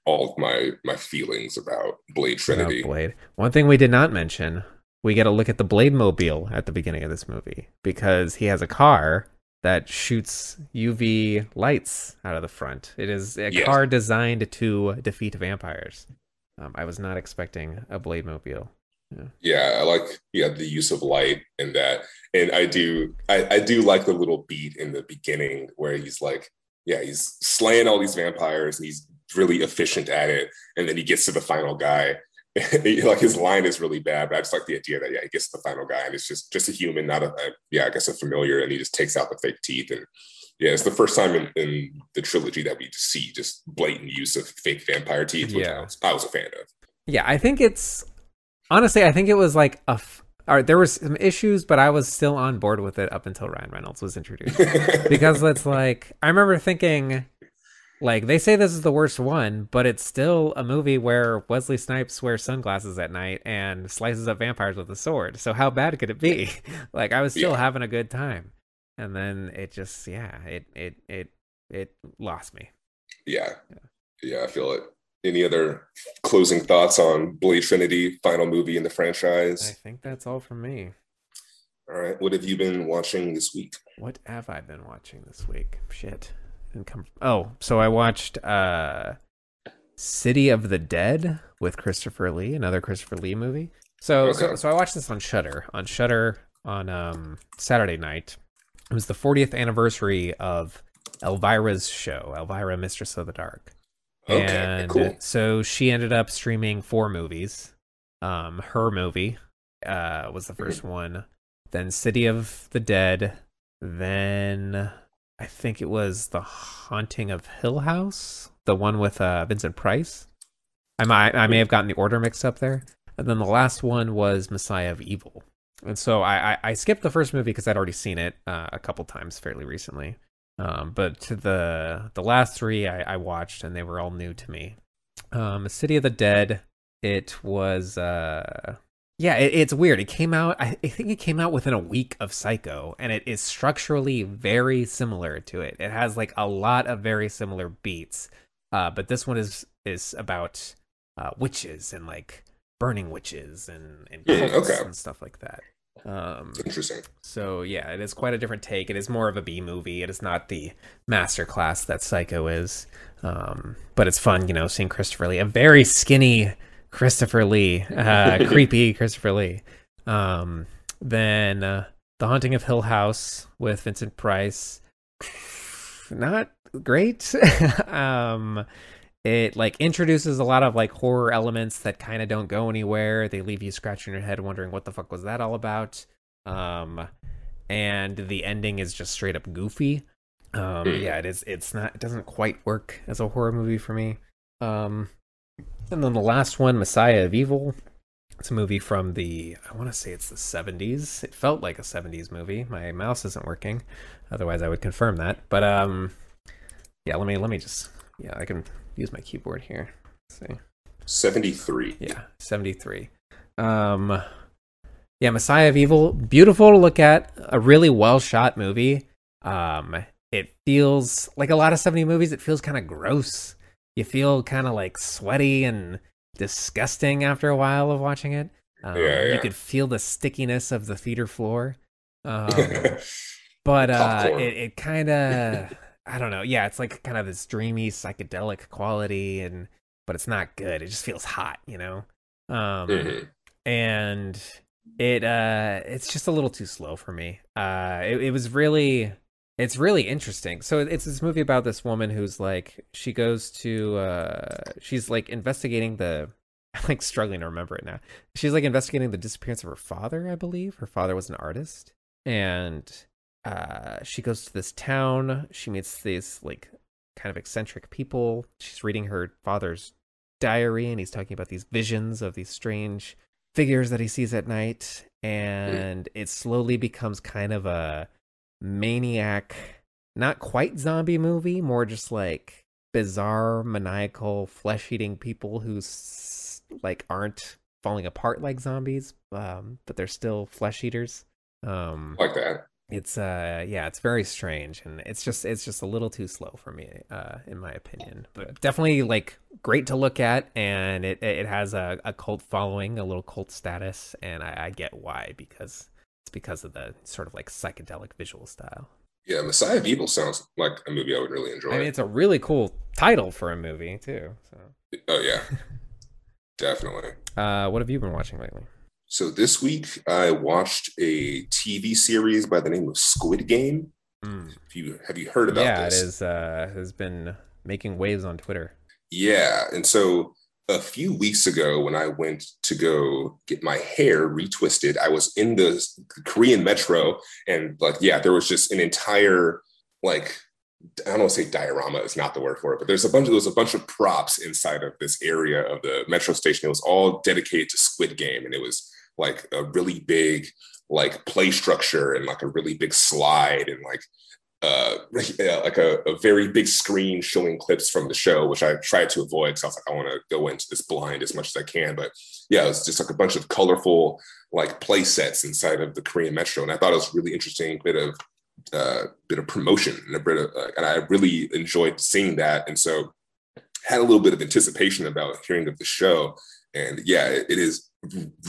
all of my my feelings about Blade Trinity. Oh, Blade. One thing we did not mention, we get a look at the Blade mobile at the beginning of this movie because he has a car that shoots UV lights out of the front. It is a Yes. car designed to defeat vampires. Um, I was not expecting a Blade mobile. yeah yeah. i like yeah the use of light and that and i do I, I do like the little beat in the beginning where he's like yeah he's slaying all these vampires and he's really efficient at it and then he gets to the final guy [laughs] like his line is really bad but i just like the idea that yeah he gets to the final guy and it's just just a human not a, a yeah i guess a familiar and he just takes out the fake teeth and yeah it's the first time in, in the trilogy that we see just blatant use of fake vampire teeth which Yeah. I, was, I was a fan of Yeah, I think it's honestly, I think it was like a. F- all right, there was some issues, but I was still on board with it up until Ryan Reynolds was introduced. [laughs] because it's like I remember thinking like they say this is the worst one, but it's still a movie where Wesley Snipes wears sunglasses at night and slices up vampires with a sword. So how bad could it be? [laughs] like I was still Yeah. having a good time. And then it just yeah, it it it it lost me. yeah yeah i feel it any other closing thoughts on Blade Trinity, final movie in the franchise? I think that's all from me. All right. What have you been watching this week? What have I been watching this week? Shit. Didn't come. Oh, so I watched uh City of the Dead with Christopher Lee, another Christopher Lee movie. So so, Okay. so I watched this on Shudder on Shudder on um Saturday night. It was the 40th anniversary of Elvira's show, Elvira Mistress of the Dark. Okay, and cool. so she ended up streaming four movies. Um, her movie uh, was the 1st one. Then City of the Dead. Then I think it was The Haunting of Hill House, the one with uh, Vincent Price. I might, I may have gotten the order mixed up there. And then the last one was Messiah of Evil. And so I, I, I skipped the first movie because I'd already seen it uh, a couple times fairly recently. Um, but to the the last three I, I watched and they were all new to me. Um, City of the Dead. It was uh, yeah, it, it's weird. It came out. I, think it came out within a week of Psycho, and it is structurally very similar to it. It has like a lot of very similar beats. Uh, but this one is is about uh, witches and like burning witches and and cults okay. and stuff like that. Um, Interesting. so yeah, it is quite a different take. It is more of a B movie. It is not the masterclass that Psycho is. Um, but it's fun, you know, seeing Christopher Lee, a very skinny Christopher Lee, uh, [laughs] creepy Christopher Lee. Um, then uh, The Haunting of Hill House with Vincent Price, not great. [laughs] um, it like introduces a lot of like horror elements that kind of don't go anywhere. They leave you scratching your head wondering what the fuck was that all about. Um and the ending is just straight up goofy. Um Hmm. yeah, it is it's not it doesn't quite work as a horror movie for me. Um and then the last one, Messiah of Evil. It's a movie from the I want to say it's the 70s. It felt like a 70s movie. My mouse isn't working. Otherwise I would confirm that. But um yeah, let me let me just yeah, I can use my keyboard here. Let's see. 73. Yeah, 73. Um yeah, Messiah of Evil, beautiful to look at, a really well shot movie. Um it feels like a lot of 70 movies, it feels kind of gross. You feel kind of like sweaty and disgusting after a while of watching it. Um, Yeah, yeah. You could feel the stickiness of the theater floor. [laughs] Um, but uh it, it kind of i don't know yeah it's like kind of this dreamy psychedelic quality and but it's not good it just feels hot you know um Mhm. and it uh it's just a little too slow for me uh it, it was really it's really interesting. So it's this movie about this woman who's like she goes to uh she's like investigating the [laughs] i'm like struggling to remember it now. She's like investigating the disappearance of her father i believe. Her father was an artist. And uh she goes to this town. She meets these like kind of eccentric people. She's reading her father's diary and he's talking about these visions of these strange figures that he sees at night. And it slowly becomes kind of a maniac not quite zombie movie more just like bizarre maniacal flesh-eating people who like aren't falling apart like zombies um but they're still flesh eaters um like that. it's uh yeah it's very strange and it's just it's just a little too slow for me uh in my opinion but definitely like great to look at and it it has a, a cult following a little cult status and I, I get why because it's because of the sort of like psychedelic visual style Yeah, Messiah of Evil sounds like a movie I would really enjoy. i mean it's a really cool title for a movie too so oh yeah, [laughs] definitely. uh what have you been watching lately So this week I watched a TV series by the name of Squid Game. Mm. Have you have you heard about yeah this? it is uh has been making waves on twitter Yeah. And so a few weeks ago, when I went to go get my hair retwisted, I was in the Korean metro and, like, yeah, there was just an entire, like, I don't want to say diorama is not the word for it, but there's a bunch of there was a bunch of props inside of this area of the metro station. It was all dedicated to Squid Game, and it was like a really big like play structure and like a really big slide and like uh like a, a very big screen showing clips from the show which i tried to avoid because i was like i want to go into this blind as much as i can. But yeah it was just like a bunch of colorful like play sets inside of the korean metro. And i thought it was really interesting bit of uh bit of promotion and a bit of uh, and i really enjoyed seeing that. And so had a little bit of anticipation about hearing of the show. And yeah, it, it is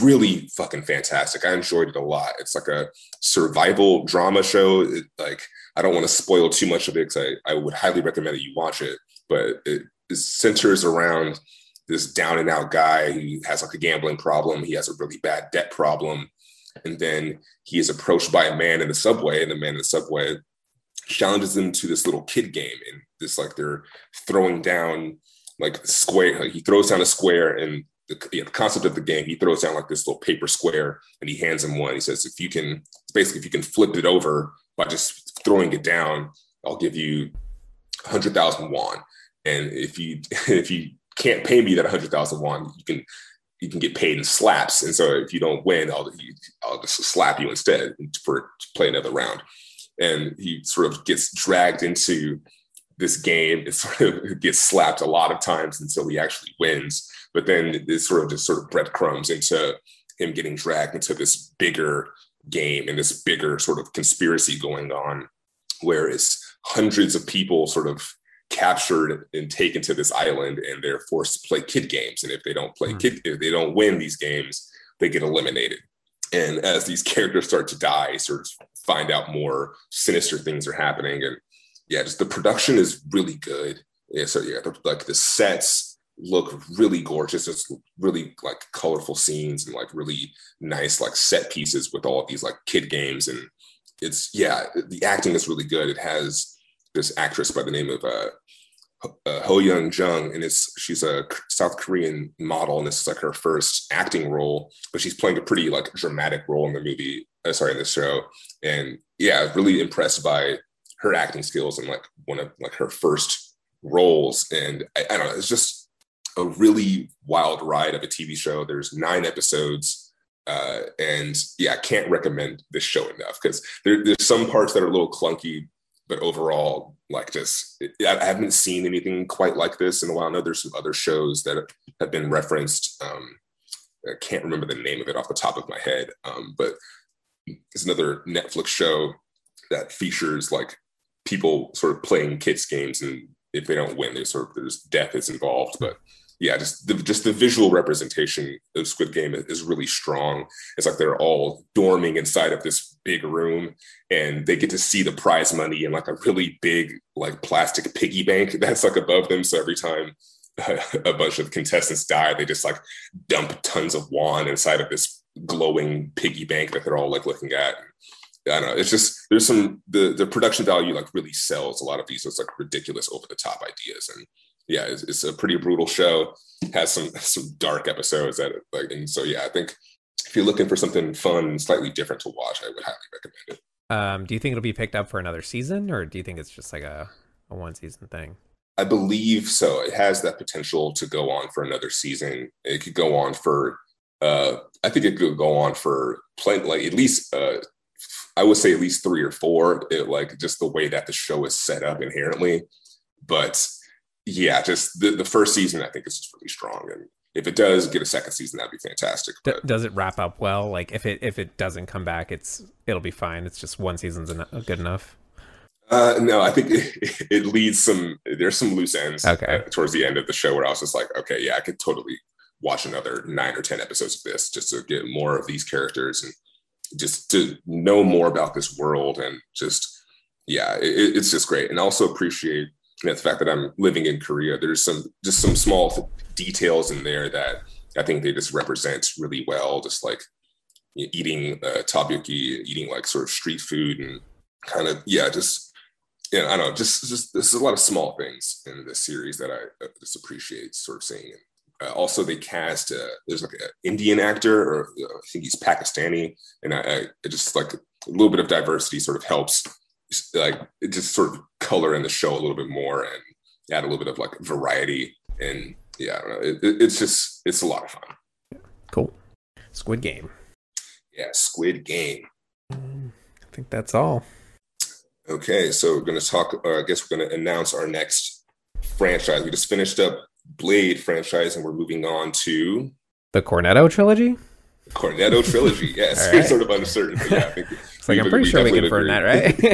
really fucking fantastic. I enjoyed it a lot. It's like a survival drama show. It, like I don't want to spoil too much of it because I, I would highly recommend that you watch it. But it, it centers around this down and out guy who has like a gambling problem. He has a really bad debt problem. And then he is approached by a man in the subway, and the man in the subway challenges him to this little kid game. And this like they're throwing down like square. He throws down a square, and the, the, concept of the game, he throws down like this little paper square, and he hands him one. He says, "If you can, basically if you can flip it over by just throwing it down, I'll give you hundred thousand won. And if you [laughs] if you can't pay me that 100,000 won, you can you can get paid in slaps. And so if you don't win, I'll, I'll just slap you instead for to play another round. And he sort of gets dragged into this game. It [laughs] sort of gets slapped a lot of times until he actually wins. But then this sort of just sort of breadcrumbs into him getting dragged into this bigger game and this bigger sort of conspiracy going on, where it's hundreds of people sort of captured and taken to this island and they're forced to play kid games. And if they don't play mm. kid if they don't win these games they get eliminated. And as these [laughs] characters start to die sort of find out more sinister things are happening. And yeah just the production is really good. Yeah so yeah the, like the sets look really gorgeous it's really like colorful scenes and like really nice like set pieces with all these like kid games and it's yeah the acting is really good it has this actress by the name of uh, uh, HoYeon Jung, and it's she's a South Korean model, and this is like her first acting role, but she's playing a pretty like dramatic role in the movie. Uh, sorry, in the show, and yeah, really impressed by her acting skills and like one of like her first roles. And I, I don't know, it's just a really wild ride of a TV show. There's nine episodes. Uh, and yeah, I can't recommend this show enough because there, there's some parts that are a little clunky, but overall, like just I haven't seen anything quite like this in a while. I know there's some other shows that have been referenced. Um, I can't remember the name of it off the top of my head, um, but it's another Netflix show that features like people sort of playing kids games, and if they don't win, there's sort of there's death is involved. But yeah, just the just the visual representation of Squid Game is really strong. It's like they're all dorming inside of this big room, and they get to see the prize money in like a really big like plastic piggy bank [laughs] that's like above them. So every time [laughs] a bunch of contestants die, they just like dump tons of won inside of this glowing piggy bank that they're all like looking at. I don't know. It's just there's some the the production value like really sells a lot of these. It's like ridiculous over the top ideas and yeah, it's, it's, a pretty brutal show. Has some some dark episodes that like, and so yeah, I think if you're looking for something fun, slightly different to watch, I would highly recommend it. Um, do you think it'll be picked up for another season, or do you think it's just like a, a one season thing? I believe so. It has that potential to go on for another season. It could go on for. Uh, I think it could go on for plenty, like at least. Uh, I would say at least three or four. It, like just the way that the show is set up inherently, but yeah, just the, the first season, I think is just really strong. And if it does get a second season, that'd be fantastic. D- does it wrap up well? Like if it if it doesn't come back, it's it'll be fine. It's just one season's en- good enough. Uh, no, I think [laughs] it, it, leads some. There's some loose ends. Okay. Uh, towards the end of the show, where I was just like, okay, yeah, I could totally watch another nine or ten episodes of this just to get more of these characters and just to know more about this world and just yeah, it, it's just great. And also appreciate the fact that I'm living in Korea, there's some just some small details in there that I think they just represent really well. Just like eating uh, takoyaki, eating like sort of street food, and kind of yeah, just yeah, I don't know, just just there's a lot of small things in this series that I uh, just appreciate sort of seeing. Uh, also, they cast uh, there's like an Indian actor, or uh, I think he's Pakistani, and I, I just like a little bit of diversity sort of helps like just sort of color in the show a little bit more and add a little bit of like variety and yeah I don't know. It, it, it's just it's a lot of fun. Cool. Squid game. Yeah squid game. I think that's all. Okay so we're going to talk uh, i guess we're going to announce our next franchise. We just finished up blade franchise and we're moving on to the cornetto trilogy? Cornetto trilogy. Yes, [laughs] right. sort of uncertain, but yeah, I think like we- I'm pretty we sure we confirmed agree.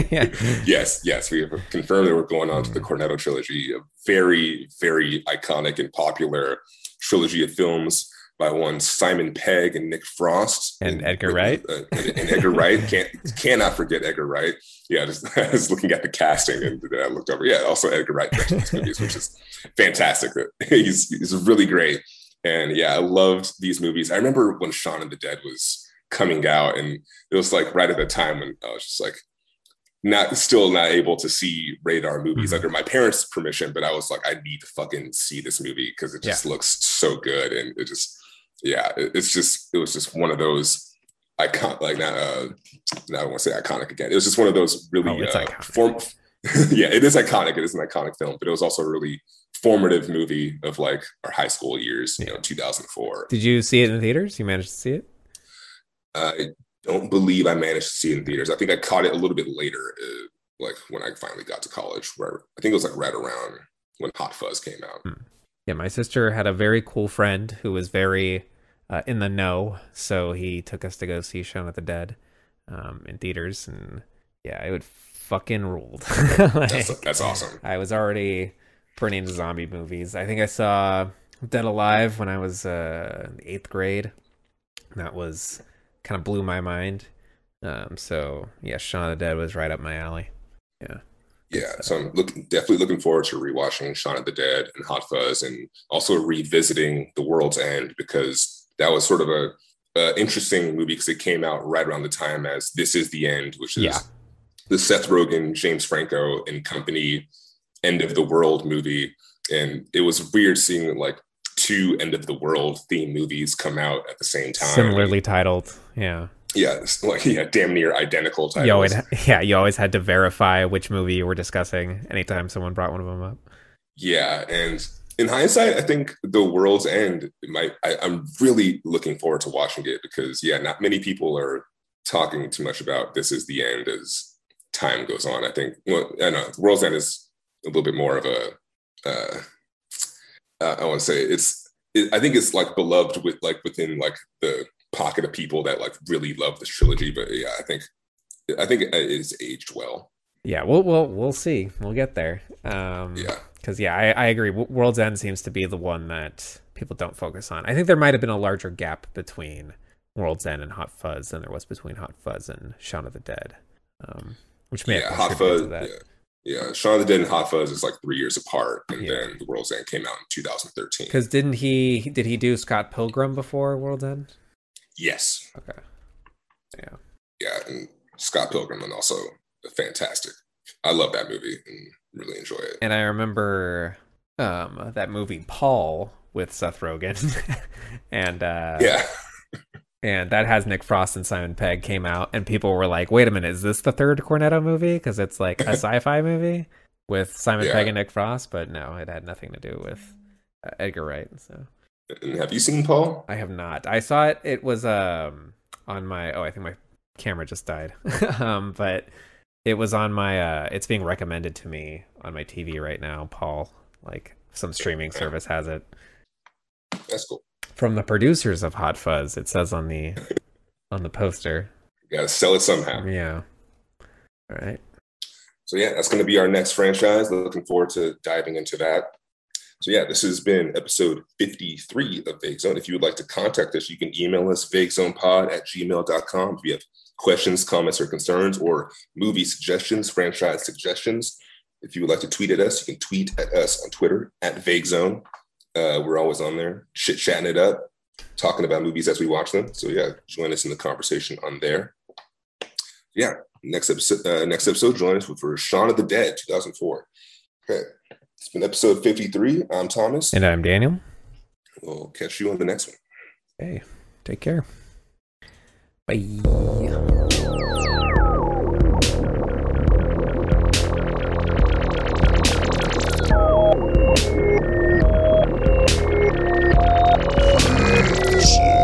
that, right? [laughs] [laughs] yes, yes, we have confirmed that we're going on to the Cornetto trilogy, a very, very iconic and popular trilogy of films by one Simon Pegg and Nick Frost And Edgar Wright. uh, and, and Edgar Wright can't [laughs] cannot forget Edgar Wright. Yeah, just I was looking at the casting and I looked over. Yeah, also Edgar Wright movies, which is fantastic. He's he's really great. And yeah, I loved these movies. I remember when Shaun of the Dead was coming out, and it was like right at the time when I was just like not still not able to see radar movies Mhm. under my parents' permission, but I was like, I need to fucking see this movie because it just looks so good. And it just yeah, it- it's just it was just one of those icon like not uh no, I don't want to say iconic again. It was just one of those really Oh, uh, form [laughs] yeah, it is iconic. It is an iconic film, but it was also a really formative movie of like our high school years, you know, 2004. Did you see it in theaters? You managed to see it? I don't believe I managed to see it in theaters. I think I caught it a little bit later, uh, like when I finally got to college, where I think it was like right around when Hot Fuzz came out. Yeah, my sister had a very cool friend who was very uh, in the know, so he took us to go see Shaun of the Dead um, in theaters, and yeah, it would fucking ruled. [laughs] Like, That's, that's awesome. I was already pretty into zombie movies. I think I saw Dead Alive when I was uh, in eighth grade. That was kind of blew my mind. Um, so yeah, Shaun of the Dead was right up my alley. Yeah. Yeah, so I'm looking definitely looking forward to rewatching Shaun of the Dead and Hot Fuzz, and also revisiting The World's End because that was sort of a, a interesting movie because it came out right around the time as This Is the End, which is Yeah. the Seth Rogen, James Franco, and company end of the world movie, and it was weird seeing like two end of the world theme movies come out at the same time. Similarly titled. Yeah. yeah, like yeah, damn near identical titles. You always, [laughs] yeah, you always had to verify which movie you were discussing anytime someone brought one of them up. Yeah, and in hindsight, I think The World's End might. I, I'm really looking forward to watching it because yeah, not many people are talking too much about this is the end as time goes on. I think well, I know The World's End is a little bit more of a. Uh, uh, I want to say it's. It, I think it's like beloved with like within like the pocket of people that like really love this trilogy. But yeah, I think I think it's aged well. Yeah, we'll we'll we'll see. We'll get there. Um, Yeah. because yeah, I, I agree. World's End seems to be the one that people don't focus on. I think there might have been a larger gap between World's End and Hot Fuzz than there was between Hot Fuzz and Shaun of the Dead, um, which may yeah, have Hot Fuzz. to that. Yeah. Yeah, Shaun of the Dead and Hot Fuzz is like three years apart, and Yeah. then The World's End came out in 2013. Because didn't he did he do Scott Pilgrim before World's End? Yes, Okay, yeah, yeah, and Scott Pilgrim, and also fantastic. I love that movie and really enjoy it. and I remember um, that movie Paul with Seth Rogen, [laughs] and uh, Yeah, and that has Nick Frost and Simon Pegg came out, and people were like, "Wait a minute, is this the third Cornetto movie? Because it's like a [laughs] sci-fi movie with Simon Yeah. Pegg and Nick Frost." But no, it had nothing to do with uh, Edgar Wright. So have you seen Paul? I have not. I saw it. It was um on my. Oh, I think my camera just died. [laughs] um, but it was on my. uh It's being recommended to me on my TV right now. Paul, like some streaming service has it That's cool. From the producers of Hot Fuzz. It says on the on the poster. You gotta sell it somehow. Yeah. All right. So yeah, that's going to be our next franchise. Looking forward to diving into that. So yeah, this has been episode 53 of Vague Zone. If you would like to contact us, you can email us vaguezonepod at gmail.com if you have questions, comments, or concerns, or movie suggestions, franchise suggestions. If you would like to tweet at us, you can tweet at us on Twitter at Vague Zone. Uh, we're always on there, chit chatting it up, talking about movies as we watch them. So yeah, join us in the conversation on there. Yeah, next episode, uh, next episode, join us for Shaun of the Dead, 2004. Okay, it's been episode 53. I'm Thomas. And I'm Daniel. We'll catch you on the next one. Hey, take care. Bye. Thank Yes.